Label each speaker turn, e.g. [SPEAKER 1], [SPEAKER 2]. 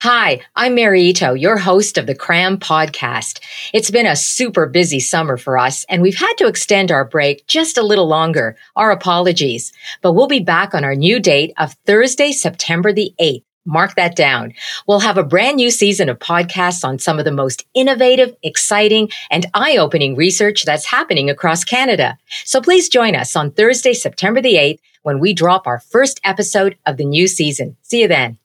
[SPEAKER 1] Hi, I'm Mary Ito, your host of the CRAM podcast. It's been a super busy summer for us, and we've had to extend our break just a little longer. Our apologies. But we'll be back on our new date of Thursday, September the 8th. Mark that down. We'll have a brand new season of podcasts on some of the most innovative, exciting, and eye-opening research that's happening across Canada. So please join us on Thursday, September the 8th when we drop our first episode of the new season. See you then.